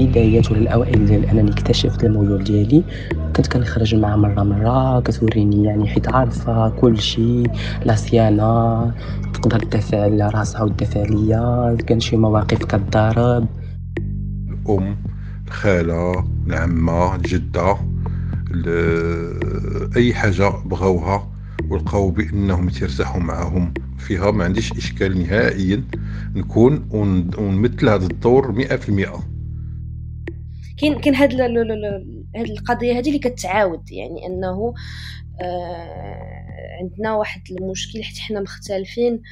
البدايات ولا الاوائل ديال أنني اكتشفت الميول ديالي. كنت كنخرج معها مرة مرة كتوريني يعني حيت عارفة كل شيء لا صيانة تقدر تدافع على راسها وتدافع عليا كان شي مواقف كتضارب. الأم الخالة العمة الجدة أي حاجة بغاوها ولقاو بأنهم تيرتاحوا معاهم فيها. ما عنديش إشكال نهائيا. نكون ونمثل هذا الدور 100% كاين كاين هاد هاد القضية هذه اللي كتعاود يعني أنه آه عندنا واحد المشكل حيت حنا مختلفين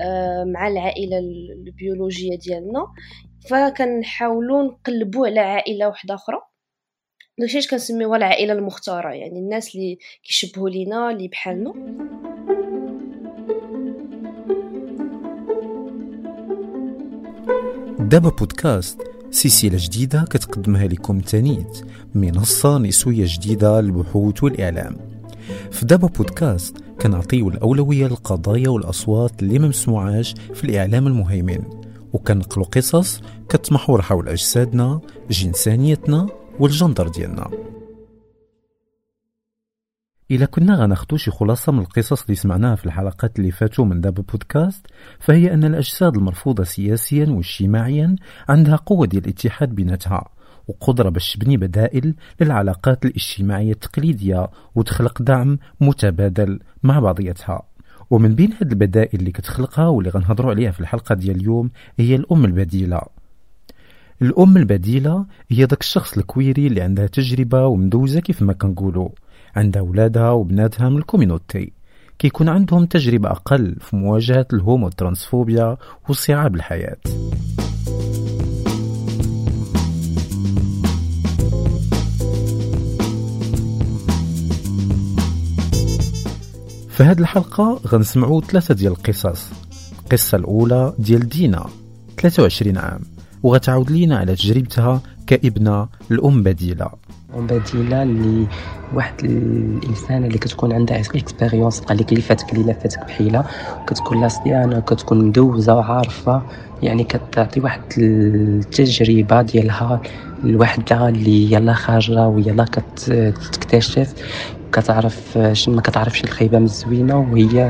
آه مع العائلة البيولوجية ديالنا. فكنحاولوا نقلبوا على عائلة واحدة أخرى. داكشي اش كنسميوها العائلة المختارة يعني الناس اللي كيشبهوا لينا اللي بحالنا. دابا بودكاست سلسلة جديدة كتقدمها لكم تانيت منصة نسوية جديدة للبحوث والإعلام. في دابا بودكاست كنعطيو الأولوية للقضايا والأصوات اللي ما مسموعاش في الإعلام المهيمن وكنقلو قصص كتمحور حول أجسادنا جنسانيتنا والجندر ديالنا. إلا كنا غناخدو شي خلاصة من القصص اللي سمعناها في الحلقات اللي فاتوا من دابا بودكاست فهي أن الأجساد المرفوضة سياسيا واجتماعيا عندها قوة ديال الاتحاد بيناتها وقدرة باش تبني بدائل للعلاقات الاجتماعية التقليدية وتخلق دعم متبادل مع بعضياتها. ومن بين هاد البدائل اللي كتخلقها واللي غنهضروا عليها في الحلقة ديال اليوم هي الأم البديلة. الأم البديلة هي داك الشخص الكويري اللي عندها تجربة ومدوزة كيف ما كنقولوا عندها ولادها وبناتها من ال community كيكون عندهم تجربة أقل في مواجهة الهومو ترانسفوبيا وصعاب الحياة. في هذه الحلقة غنسمعوا ثلاثة ديال القصص. القصة الأولى ديال دينا 23 عام وغتعاود لينا على تجربتها كابنة الأم بديلة. أم بديلة اللي واحد الإنسان اللي كتكون عندها اكسبيريونس بقى لك اللي فاتك اللي فاتك بحيلة كتكون لا صيانه كتكون مدوزة وعارفة يعني كتعطي واحد التجربة ديالها الوحده اللي يلا خارجة ويلا كتكتشف كتعرف ما كتعرفش الخيبه من الزوينه وهي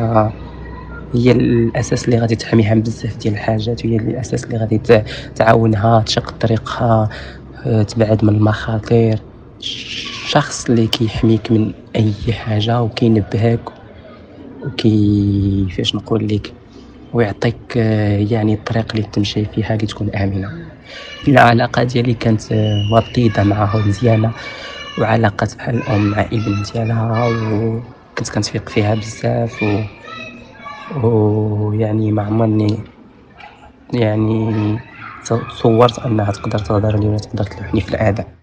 هي الأساس اللي غادي تحميها من بزاف ديال الحاجات وهي الأساس اللي غادي تعاونها تشق طريقها تبعد من المخاطر. الشخص اللي كيحميك من أي حاجة وكينبهك وكي فاش نقول لك ويعطيك يعني الطريق اللي تمشي فيها اللي تكون آمنة. العلاقة ديالي كانت وطيدة معها مزيانة وعلاقة بحال الأم مع ابن ديالها وكنت كنتفيق فيها بزاف و ويعني ما عمرني يعني تصورت أنها تقدر تهضر لي ولا تقدر تلوحني في الاداء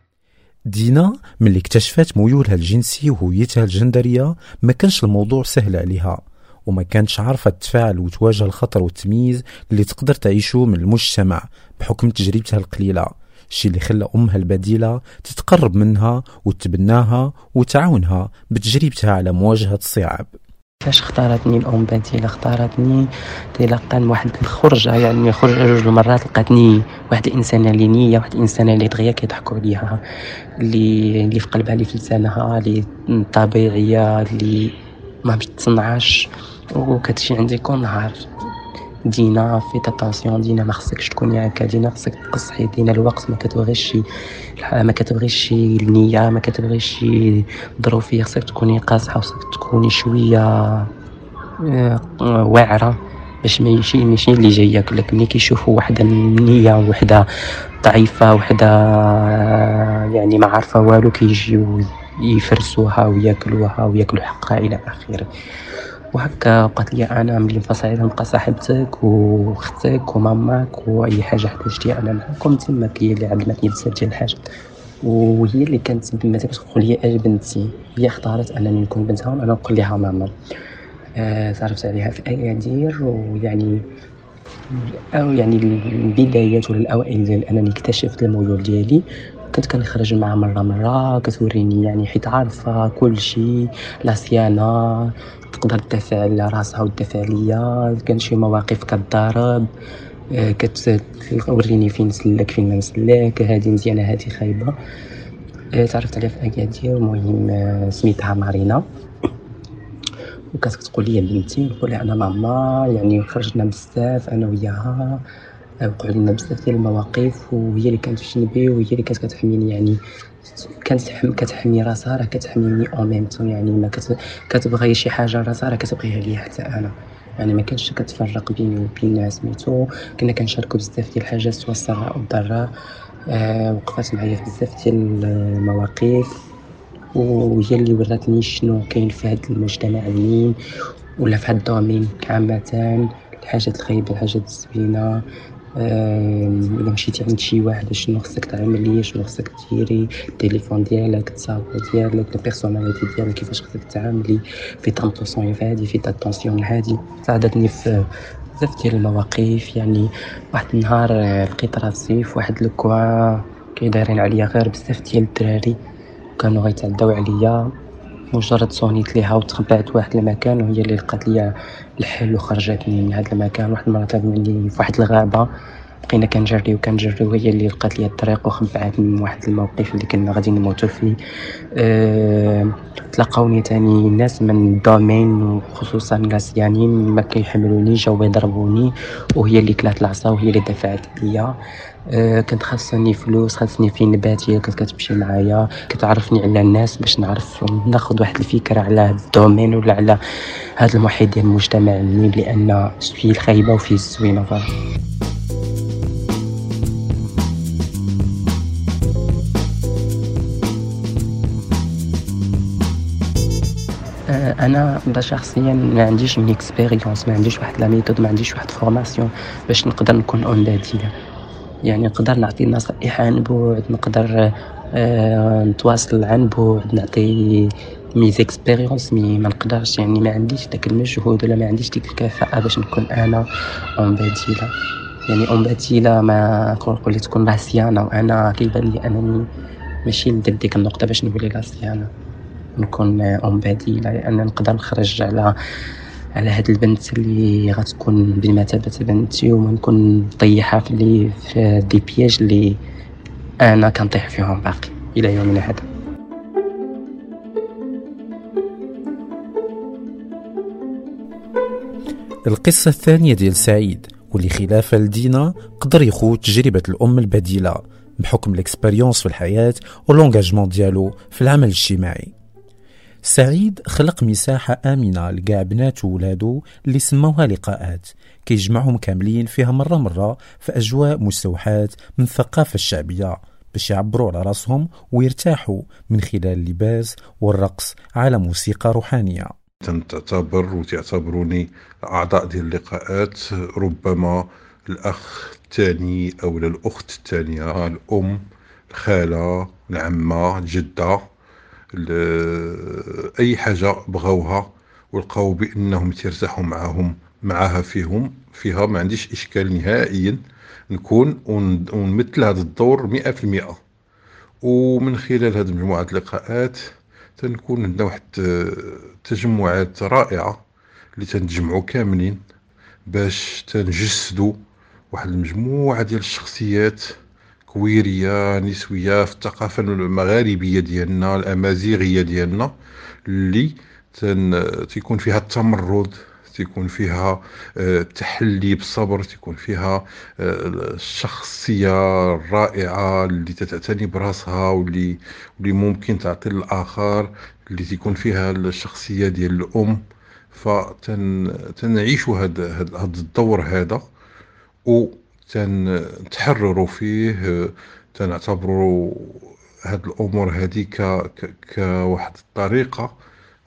دينا ملي اكتشفت ميولها الجنسي وهويتها الجندرية ما كانش الموضوع سهل عليها وما كانتش عارفة تتفاعل وتواجه الخطر والتمييز اللي تقدر تعيشه من المجتمع بحكم تجربتها القليلة الشي اللي خلى أمها البديلة تتقرب منها وتبناها وتعاونها بتجربتها على مواجهة الصعاب. فاش اختارتني الام بديله اختارتني تلقى واحد الخرجه يعني خرج جوج المرات لقاتني واحد الإنسانة اللي نية واحد الإنسانة اللي دغيا كيضحكوا عليها اللي اللي في قلبها اللي في لسانها اللي طبيعية اللي ما تصنعاش وكتمشي عندي كل نهار. دينا في اتونسيون دينا ما خصكش تكوني هكا. دينا خصك تقصحي دينا الوقت ما كتبغيش ما كتبغيش النيه ما كتبغيش شي ظروفية. خصك تكوني قاصحة وخصك تكوني شوية آه، واعرة باش ما يمشي ماشي اللي جاي ياكلك ملي كيشوفوا وحدة النيه وحدة ضعيفة وحدة آه، يعني ما عارفة والو كيجيو يفرسوها وياكلوها وياكلوا حقها إلى آخره. وهكا بقات لي أنا ملي فصعيت نبقى صاحبتك وأختك وماماك وأي حاجة احتاجتي أنا معكم تما هي اللي علمتني بزاف ديال الحاجات. وهي اللي كانت تما تقول لي اش بنتي هي اختارت انني نكون بنتها وأنا نقول لها ماما. آه تعرفت عليها في اكادير ويعني أو يعني البدايات ولا الأوائل ديال أنني اكتشفت الميول ديالي. كنت كنخرج معها مرة مرة كتوريني يعني حيت عارفة كل شيء لا تقدر تدافع على راسها وتدافع عليا كان شي مواقف كتضارب آه، كتوريني فين نسلك فين ما نسلك هادي مزيانة هادي خايبة. آه، تعرفت عليها في اكادير المهم آه، سميتها مارينا. وكانت كتقول لي بنتي نقول أنا ماما يعني خرجنا بزاف أنا وياها. وقعوا لنا بزاف ديال المواقف وهي اللي كانت في جنبي وهي اللي كانت كتحميني يعني كانت كتحمي راسها راه كتحميني أو ميم يعني ما كتبغي شي حاجة راسها راه كتبغيها ليا حتى أنا. يعني ما كانش كتفرق بيني وبين سميتو كنا كنشاركوا بزاف ديال الحاجات سواء السراء والضراء آه وقفات معايا في بزاف ديال المواقف. وهي اللي وراتني شنو كاين في هذا المجتمع الميم ولا في هذا ال domaine عامة. الحاجات الخايبة الحاجات الزوينة. الا مشيتي عند شي واحد شنو خصك تعملي شنو خصك ديري؟ التليفون ديالك التصاور ديالك ال personnalité ديالك كيفاش خصك تعاملي؟ في طونطوسيون هادي في تاتونسيون هادي. ساعدتني في بزاف ديال المواقف يعني واحد النهار لقيت راسي في واحد الكوا كيدايرين عليا غير بزاف ديال الدراري. كانوا غيتعداو عليا. مجرد صونيت ليها وتخبعت واحد المكان وهي اللي لقات ليا الحل وخرجتني من هذا المكان. واحد المرة مني في واحد الغابة بقينا كنجري وكنجري وهي اللي لقات لي الطريق وخبعت من واحد الموقف اللي كنا غادي نموتو فيه. أه تلقاوني تاني ناس من ال domaine وخصوصا ناس يعني ما كيحملوني جاو يضربوني وهي اللي كلات العصا وهي اللي دفعت ليا. أه كنت خاصني فلوس خاصني فين نبات كانت كتمشي معايا. كتعرفني على الناس باش نعرف ناخذ واحد الفكرة على هذا ال domaine ولا على هذا المحيط ديال المجتمع لأن فيه الخايبة وفيه الزوينة أنا شخصيا ما عنديش une expérience ما عنديش واحد la méthode ما عنديش واحد formation باش نقدر نكون أم بديلة يعني نقدر نعطي نصائح عن بعد نقدر آه نتواصل عن بعد نعطي mes expériences mais ما نقدرش يعني ما عنديش داك المجهود ولا ما عنديش ديك الكفاءة باش نكون أنا أم يعني أم ما نقول لي تكون راسيانة وأنا كيبان لي أنني ماشي ندير ديك النقطة باش نولي راسيانة. نكون اون بديله لأن نقدر نخرج على على هاد البنت اللي غتكون بمثابة بنتي وما نكون طيحها في اللي في دي بياج اللي أنا كنطيح فيهم باقي إلى يومنا هذا. القصة الثانية ديال سعيد واللي خلافة لدينا قدر يخوض تجربة الأم البديلة بحكم ال expérience في الحياة وال engagement ديالو في العمل الاجتماعي. سعيد خلق مساحة آمنة لقاع بنات وولادو اللي سموها لقاءات كيجمعهم كاملين فيها مرة مرة في أجواء مستوحاة من الثقافة الشعبية باش يعبروا على راسهم ويرتاحوا من خلال اللباس والرقص على موسيقى روحانية. تعتبر وتعتبروني أعضاء ديال اللقاءات ربما الأخ الثاني أو الأخت الثانية الأم الخالة العمة الجدة. أي حاجة بغاوها ولقاو بأنهم تيرتاحوا معاهم معاها فيهم فيها ما عنديش إشكال نهائيا. نكون ونمثل هذا الدور مئة في المئة. ومن خلال هذه مجموعة اللقاءات تنكون عندنا واحد تجمعات رائعة اللي تنجمعوا كاملين باش تنجسدوا واحد المجموعة ديال الشخصيات كويريه نسوية في الثقافة المغاربية ديالنا الأمازيغية ديالنا اللي تن تيكون فيها التمرد تيكون فيها التحلي آه، بالصبر تيكون فيها آه، الشخصية الرائعة اللي تتعتني براسها واللي واللي ممكن تعطي للآخر اللي تيكون فيها الشخصية ديال الأم. فتن تنعيشوا هذا هذا الدور هذا. و تنتحرروا فيه تنعتبروا هاد الأمور هذه كواحد الطريقة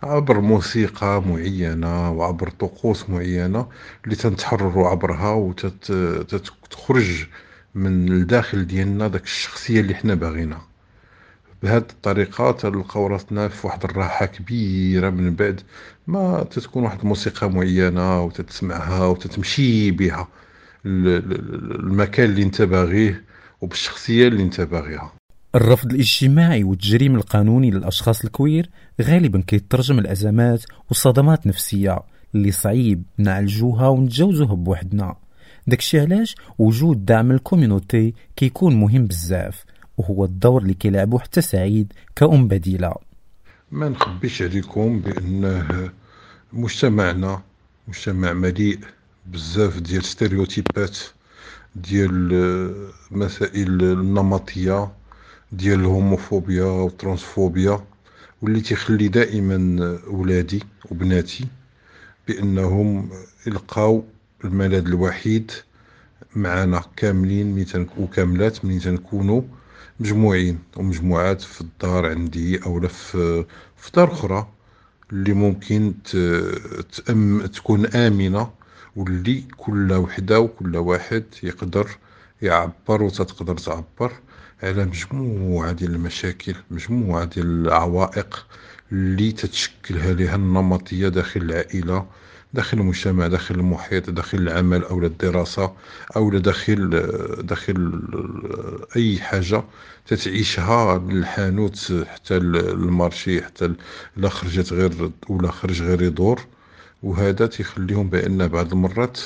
عبر موسيقى معينة وعبر طقوس معينة اللي تنتحرروا عبرها وتخرج من الداخل ديالنا داك الشخصية اللي حنا باغينها بهذه الطريقة تلقاو راسنا في واحد الراحة كبيرة من بعد ما تتكون واحد الموسيقى معينة وتتسمعها وتتمشي بها. المكان اللي انت باغيه وبالشخصية اللي انت باغيها. الرفض الاجتماعي والتجريم القانوني للأشخاص الكوير غالبا كيترجم الأزمات والصدمات النفسيه اللي صعيب نعالجوها ونتجاوزوها بوحدنا. داكشي علاش وجود دعم ال community كيكون مهم بزاف وهو الدور اللي كيلعبو حتى سعيد كأم بديلة. ما نخبيش عليكم بأنه مجتمعنا مجتمع مليء بزاف ديال stéréotype ات ديال مسائل النمطية ديال الهوموفوبيا والترانسفوبيا واللي تيخلي دائما ولادي وبناتي بأنهم يلقاو الملاذ الوحيد معنا كاملين ميتن وكاملات من تنكونوا مجموعين ومجموعات في الدار عندي أو في في دار أخرى اللي ممكن تأم تكون آمنة واللي كل وحدة وكل واحد يقدر يعبر وتتقدر تعبر على مجموعة ديال المشاكل مجموعة ديال العوائق اللي تتشكلها لها النمطية داخل العائلة داخل المجتمع داخل المحيط داخل العمل أو الدراسة أو داخل داخل أي حاجة تتعيشها الحانوت حتى المارشي حتى لا خرجت غير ولا خرج غير يدور. وهذا تيخليهم بأن بعض المرات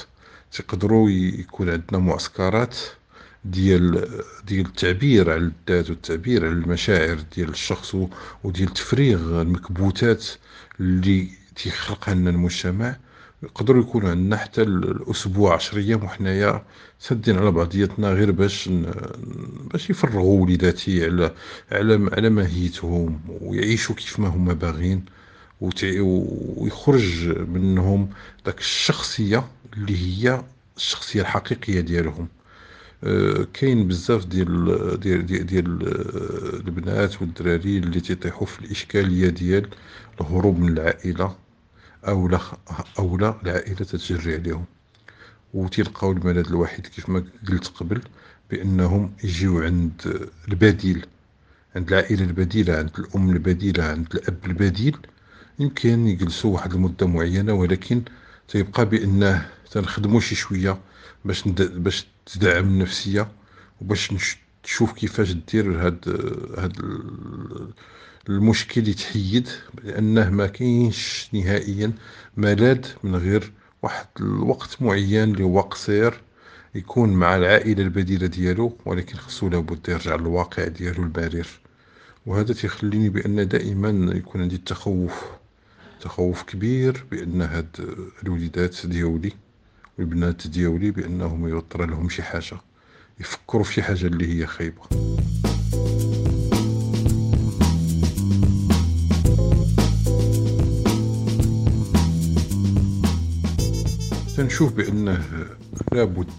تقدروا يكون عندنا معسكرات ديال ديال التعبير على الذات والتعبير على المشاعر ديال الشخص وديال تفريغ المكبوتات اللي تيخلقها لنا المجتمع. يقدروا يكونوا عندنا حتى الأسبوع عشر أيام وحنايا سادين على بعضياتنا غير باش باش يفرغوا وليداتي على على على ماهيتهم ويعيشوا كيف ما هما باغين ويخرج منهم داك الشخصية اللي هي الشخصية الحقيقية ديالهم. آه، كاين بزاف ديال ديال ديال, ديال البنات والدراري اللي تيطيحوا في الإشكالية ديال الهروب من العائلة أو لا أو لا العائلة تتجري عليهم. وتلقاو الملاذ الوحيد كيف ما قلت قبل بأنهم يجيو عند البديل عند العائلة البديلة عند الأم البديلة عند الأب البديل. يمكن يجلسوا واحد المدة معينة ولكن تيبقى بانه تنخدموا شي شوية باش ند... باش تدعم النفسية وباش تشوف كيفاش دير هاد هاد المشكل يتحيد لأنه ما كاينش نهائيا ملاذ من غير واحد الوقت معين اللي هو قصير يكون مع العائلة البديلة ديالو ولكن خصو لابد يرجع للواقع ديالو المرير وهذا تيخليني بأن دائما يكون عندي التخوف تخوف كبير بأن هاد الوليدات ديولي والبنات ديولي بأنهم يوطر لهم شي حاجة يفكروا في شي حاجة اللي هي خايبة. تنشوف بأنه لابد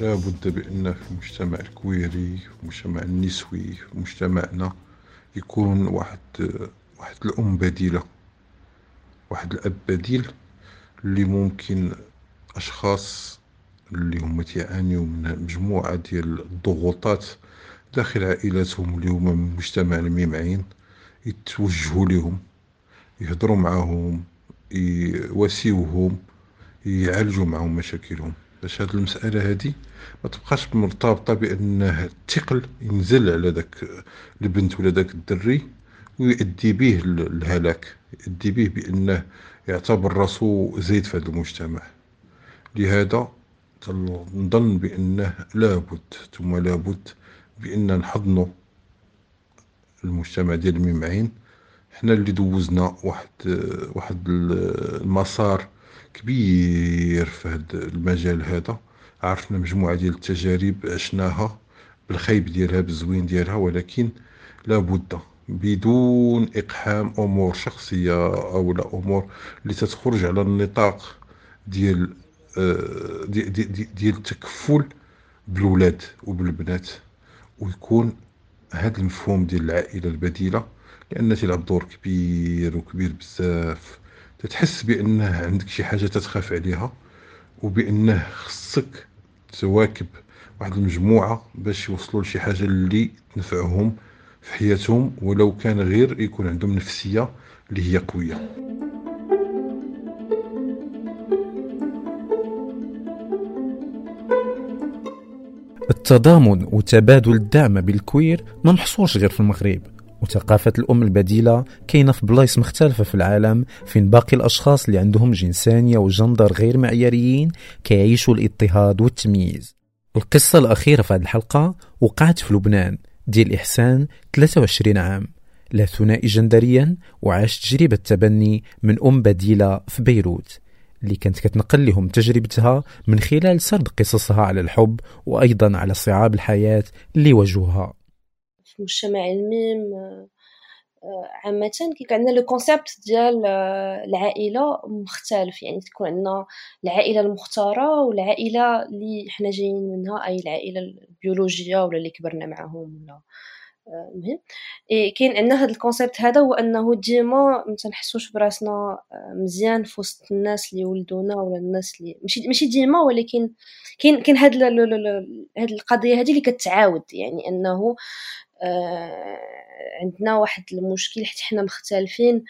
لابد بأن في المجتمع الكويري المجتمع النسوي مجتمعنا يكون واحد واحد الام بديلة. واحد الأب بديل اللي ممكن أشخاص اللي هم تيعانيوا من مجموعة ديال الضغوطات داخل عائلاتهم اللي هما من المجتمع الميمعين يتوجهوا لهم يهضروا معاهم يواسيوهم يعالجوا معهم مشاكلهم. باش هاد المسألة هادي ما تبقاش مرتبطة بأنه الثقل ينزل على داك البنت ولا داك الدري ويؤدي به الهلاك يؤدي به بأنه يعتبر راسو زيد في هذا المجتمع. لهذا نظن بأنه لابد ثم لابد بأن نحضنوا المجتمع ديال الميمعين. حنا اللي دوزنا واحد واحد المسار كبير في هذا المجال هذا. عرفنا مجموعة ديال التجارب عشناها بالخيب ديالها بالزوين ديالها ولكن لابد بدون اقحام أمور شخصية أو لا أمور اللي تتخرج على النطاق ديال آه، ديال دي دي التكفل بالولاد وبالبنات ويكون هذا المفهوم ديال العائلة البديلة لأن تلعب دور كبير وكبير بزاف. تتحس بأنه عندك شي حاجة تتخاف عليها وبأنه خصك تواكب واحد المجموعة باش يوصلوا لشي حاجة اللي تنفعهم في حياتهم ولو كان غير يكون عندهم نفسية اللي هي قوية. التضامن وتبادل الدعم بالكوير ما محصورش غير في المغرب. وثقافة الأم البديلة كاينة في بلايص مختلفة في العالم فين باقي الأشخاص اللي عندهم جنسانية وجندر غير معياريين كيعيشوا الإضطهاد والتمييز. القصة الأخيرة في هذه الحلقة وقعت في لبنان. ديال إحسان 23 عام. لا ثنائي جندريا وعاش تجربة تبني من أم بديلة في بيروت اللي كانت كتنقل لهم تجربتها من خلال سرد قصصها على الحب وأيضا على صعاب الحياة اللي واجهوها. في المجتمع الميم عامة كيكون عندنا لو كونسيبت ديال العائلة مختلف. يعني تكون عندنا العائلة المختارة والعائلة اللي حنا جايين منها أي العائلة البيولوجية ولا اللي كبرنا معاهم ولا المهم. إيه كاين عندنا هذا الكونسيبت هذا هو أنه ديما ما تنحسوش براسنا مزيان في وسط الناس اللي ولدونا ولا الناس اللي ماشي ماشي ديما ولكن كاين كاين هاد هاد القضية هذه اللي كتعاود. يعني أنه آه عندنا واحد المشكل حيت حنا مختلفين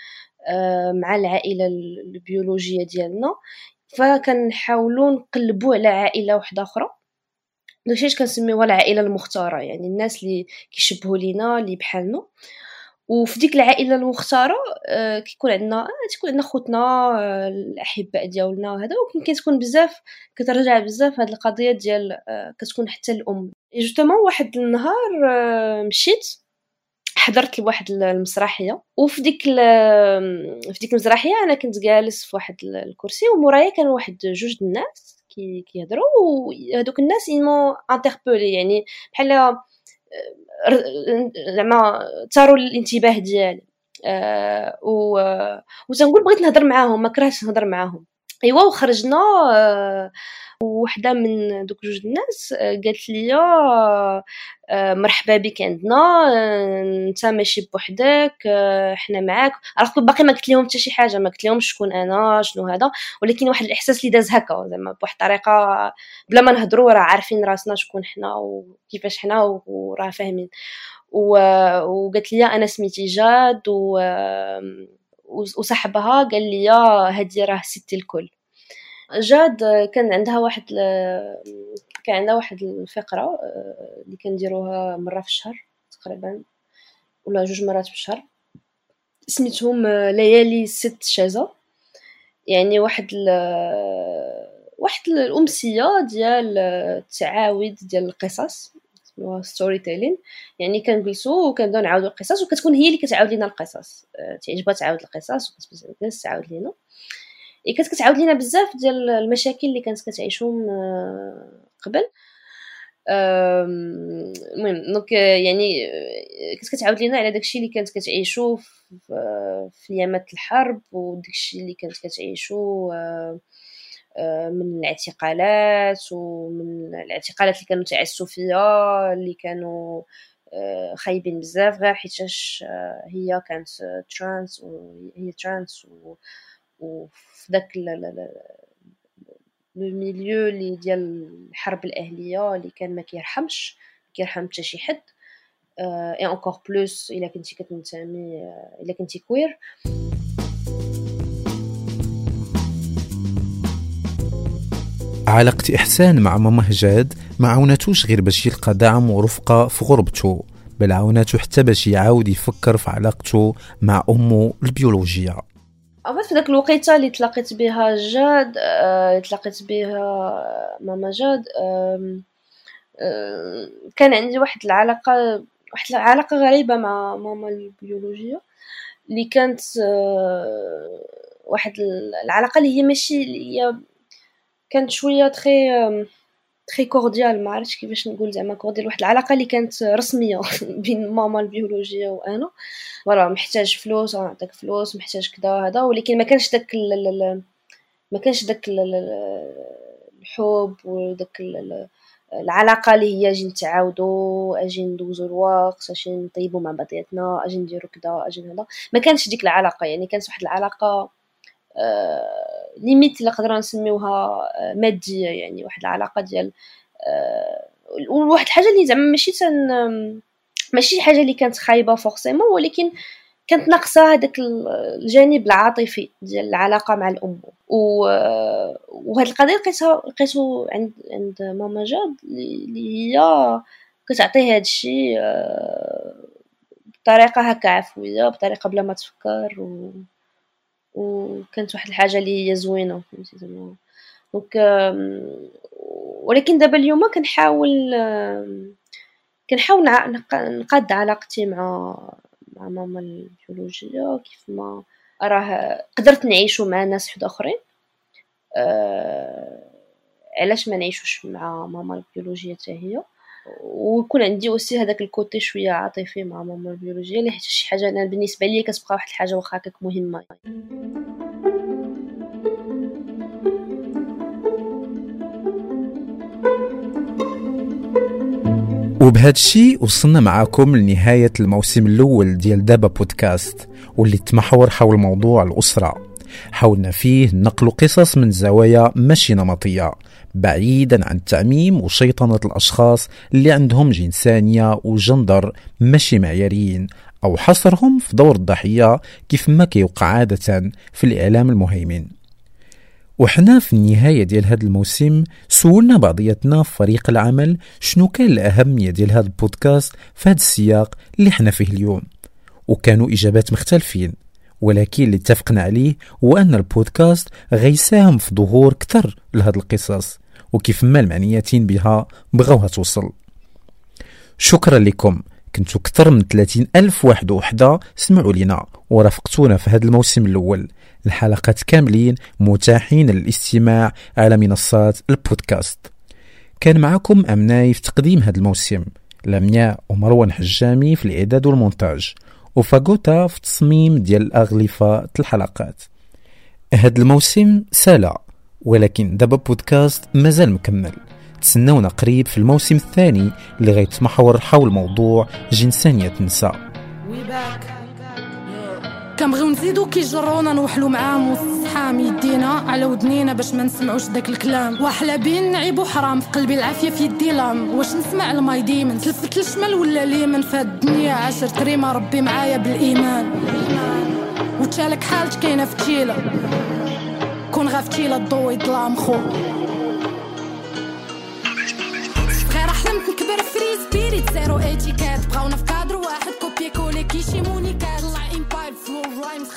آه مع العائلة البيولوجية ديالنا. فكنحاولوا نقلبوا على عائلة واحدة أخرى. داكشي اش كنسميوها العائلة المختارة يعني الناس اللي كيشبهوا لينا اللي بحالنا. وفي ديك العائلة المختارة آه كيكون عندنا تكون عندنا خوتنا آه الأحباء ديالنا وهذا. وكاين كتكون بزاف كترجع بزاف هاد القضية ديال آه كتكون حتى الأم. جوستومون واحد النهار مشيت حضرت لواحد المسرحية. وفي ديك في ديك المسرحية أنا كنت جالس في واحد الكرسي ومورايا كان واحد جوج الناس كي كيهضروا. وهذوك الناس ايمون انتربولي يعني بحال زعما ثاروا الانتباه ديالي. أه و وتنقول بغيت نهضر معاهم ما كرهتش نهضر معاهم. ايوا وخرجنا أه وحده من دوك جوج الناس قالت لي مرحبا بك عندنا انت ماشي بوحدك حنا معاك. عرفت باقي ما قلت لهم حتى شي حاجة ما قلت لهم شكون أنا شنو هذا. ولكن واحد الإحساس اللي داز هكا زعما بواحد الطريقة بلا ما نهضروا راه عارفين راسنا شكون حنا وكيفاش حنا وراه فاهمين. وقالت لي أنا سميتي جاد و وصاحبها قال لي هادي راه ستي الكل. جاد كان عندها واحد كان عندها واحد الفقرة اللي كنديروها مرة في الشهر تقريبا ولا جوج مرات في الشهر. سميتهم ليالي ست شازة يعني واحد ال واحد الأمسية ديال التعاود ديال القصص. اسمها storytelling يعني كنجلسو وكنبداو نعاودو القصص وكتكون هي اللي كتعاود لنا القصص. تعجبها تعاود القصص وكتبدا تعاود لينا. كانت كتعاود لينا بزاف ديال المشاكل اللي كانت كتعيشهم قبل. المهم دونك يعني كانت كتعاود لينا على داكشي اللي كانت كتعيشو في ايامات الحرب وداكشي اللي كانت كتعيشو من الاعتقالات ومن الاعتقالات اللي كانوا تعسوا فيها اللي كانوا خايبين بزاف غير حيتاش هي كانت trans وهي trans و وفي داك le milieu اللي ديال الحرب الأهلية اللي كان ما كيرحمش كيرحم حتى شي حد. et encore plus إلا كنتي كتنتمي إلا كنتي queer علاقة إحسان مع ماما جاد ما عاوناتوش غير باش يلقى دعم ورفقة في غربته بل عاوناتو حتى باش يعاود يفكر في علاقته مع أمه البيولوجية. عرفت في داك الوقيتة اللي تلاقيت بها جاد أه تلاقيت بها ماما جاد أه أه كان عندي واحد العلاقة واحد العلاقة غريبة مع ماما البيولوجية اللي كانت أه واحد العلاقة اللي هي ماشي اللي هي كانت شوية تخي très cordiale ما عرفتش كيفاش نقول زعما cordiale واحد العلاقة اللي كانت رسمية بين ماما البيولوجية وأنا. voilà محتاج فلوس نعطيك فلوس محتاج كذا هذا ولكن ما كانش داك ما كانش داك الحب وداك العلاقة اللي هي أجي نتعاودو أجي ندوزو الوقت أجي نطيبو مع بعضياتنا أجي نديرو كذا أجي هذا ما كانش ديك العلاقة يعني كانت واحد العلاقة limite اللي نقدروا نسميوها مادية يعني واحد العلاقة ديال آه وواحد الحاجة اللي زعما ماشي تن ماشي حاجة اللي كانت خايبة forcément ولكن كانت ناقصة هذاك الجانب العاطفي ديال العلاقة مع الأم. و وهاد القضية لقيتها لقيتو عند عند ماما جاد اللي هي كتعطي هاد الشيء بطريقة هكا عفوية بطريقة بلا ما تفكر و وكانت واحد الحاجة اللي هي زوينة فهمتي زعما؟ donc ولكن دابا اليوم كنحاول كنحاول نقاد علاقتي مع مع ماما البيولوجية كيف ما راه قدرت نعيشو مع ناس حد أخرين. أه علاش ما نعيشوش مع ماما البيولوجية حتى هي؟ ويكون عندي aussi هذاك ال côté شوية عاطفي مع ماما البيولوجية اللي حيت شي حاجة أنا بالنسبة لي كتبقى واحد الحاجة واخا هكاك مهمة. وبهذا الشيء وصلنا معاكم لنهاية الموسم الأول ديال دابا بودكاست واللي تمحور حول موضوع الأسرة. حاولنا فيه نقل قصص من زوايا ماشي نمطية بعيدا عن التعميم وشيطنة الأشخاص اللي عندهم جنسانية وجندر ماشي معياريين أو حصرهم في دور الضحية كيف ما كيوقع عادة في الإعلام المهيمن. وحنا في النهاية ديال هذا الموسم سولنا بعضياتنا في فريق العمل شنو كان الأهمية ديال هذا البودكاست في هذا السياق اللي حنا فيه اليوم. وكانوا إجابات مختلفين. ولكن اللي اتفقنا عليه هو أن البودكاست غيساهم في ظهور كثر لهذه القصص وكيف ما المعنياتين بها بغاوها توصل شكرا لكم. كنتو كثر من 30 ألف واحد وحدة سمعوا لنا ورافقتونا في هذا الموسم الأول. الحلقات كاملين متاحين للاستماع على منصات البودكاست. كان معكم أمناي في تقديم هذا الموسم. لمياء ومروان حجامي في الإعداد والمونتاج. وفاغوتا في تصميم ديال الأغلفة الحلقات. هاد الموسم سالا ولكن دابا بودكاست مازال مكمل. تسناونا قريب في الموسم الثاني اللي غيتمحور حول موضوع جنسانية النساء كنبغيو نزيدو كيجرونا نوحلو معاهم وصحام يدينا على ودنينا باش ما نسمعوش داك الكلام. واحلى بين نعيب وحرام في قلبي العافية في يدي لام. واش نسمع الماي ديمن؟ تلفت الشمال ولا ليمن في الدنيا عشر كريمه ربي معايا بالإيمان. وتشالك حالت كاينة في تشيلة. كون غافتيلا الضوء يظلام خو. غير حلمت نكبر فريز بيريت زيرو اتيكات بغاونا في كادر واحد كوبي كولي كيشي مونيكات. طلع امباير فلو رايمز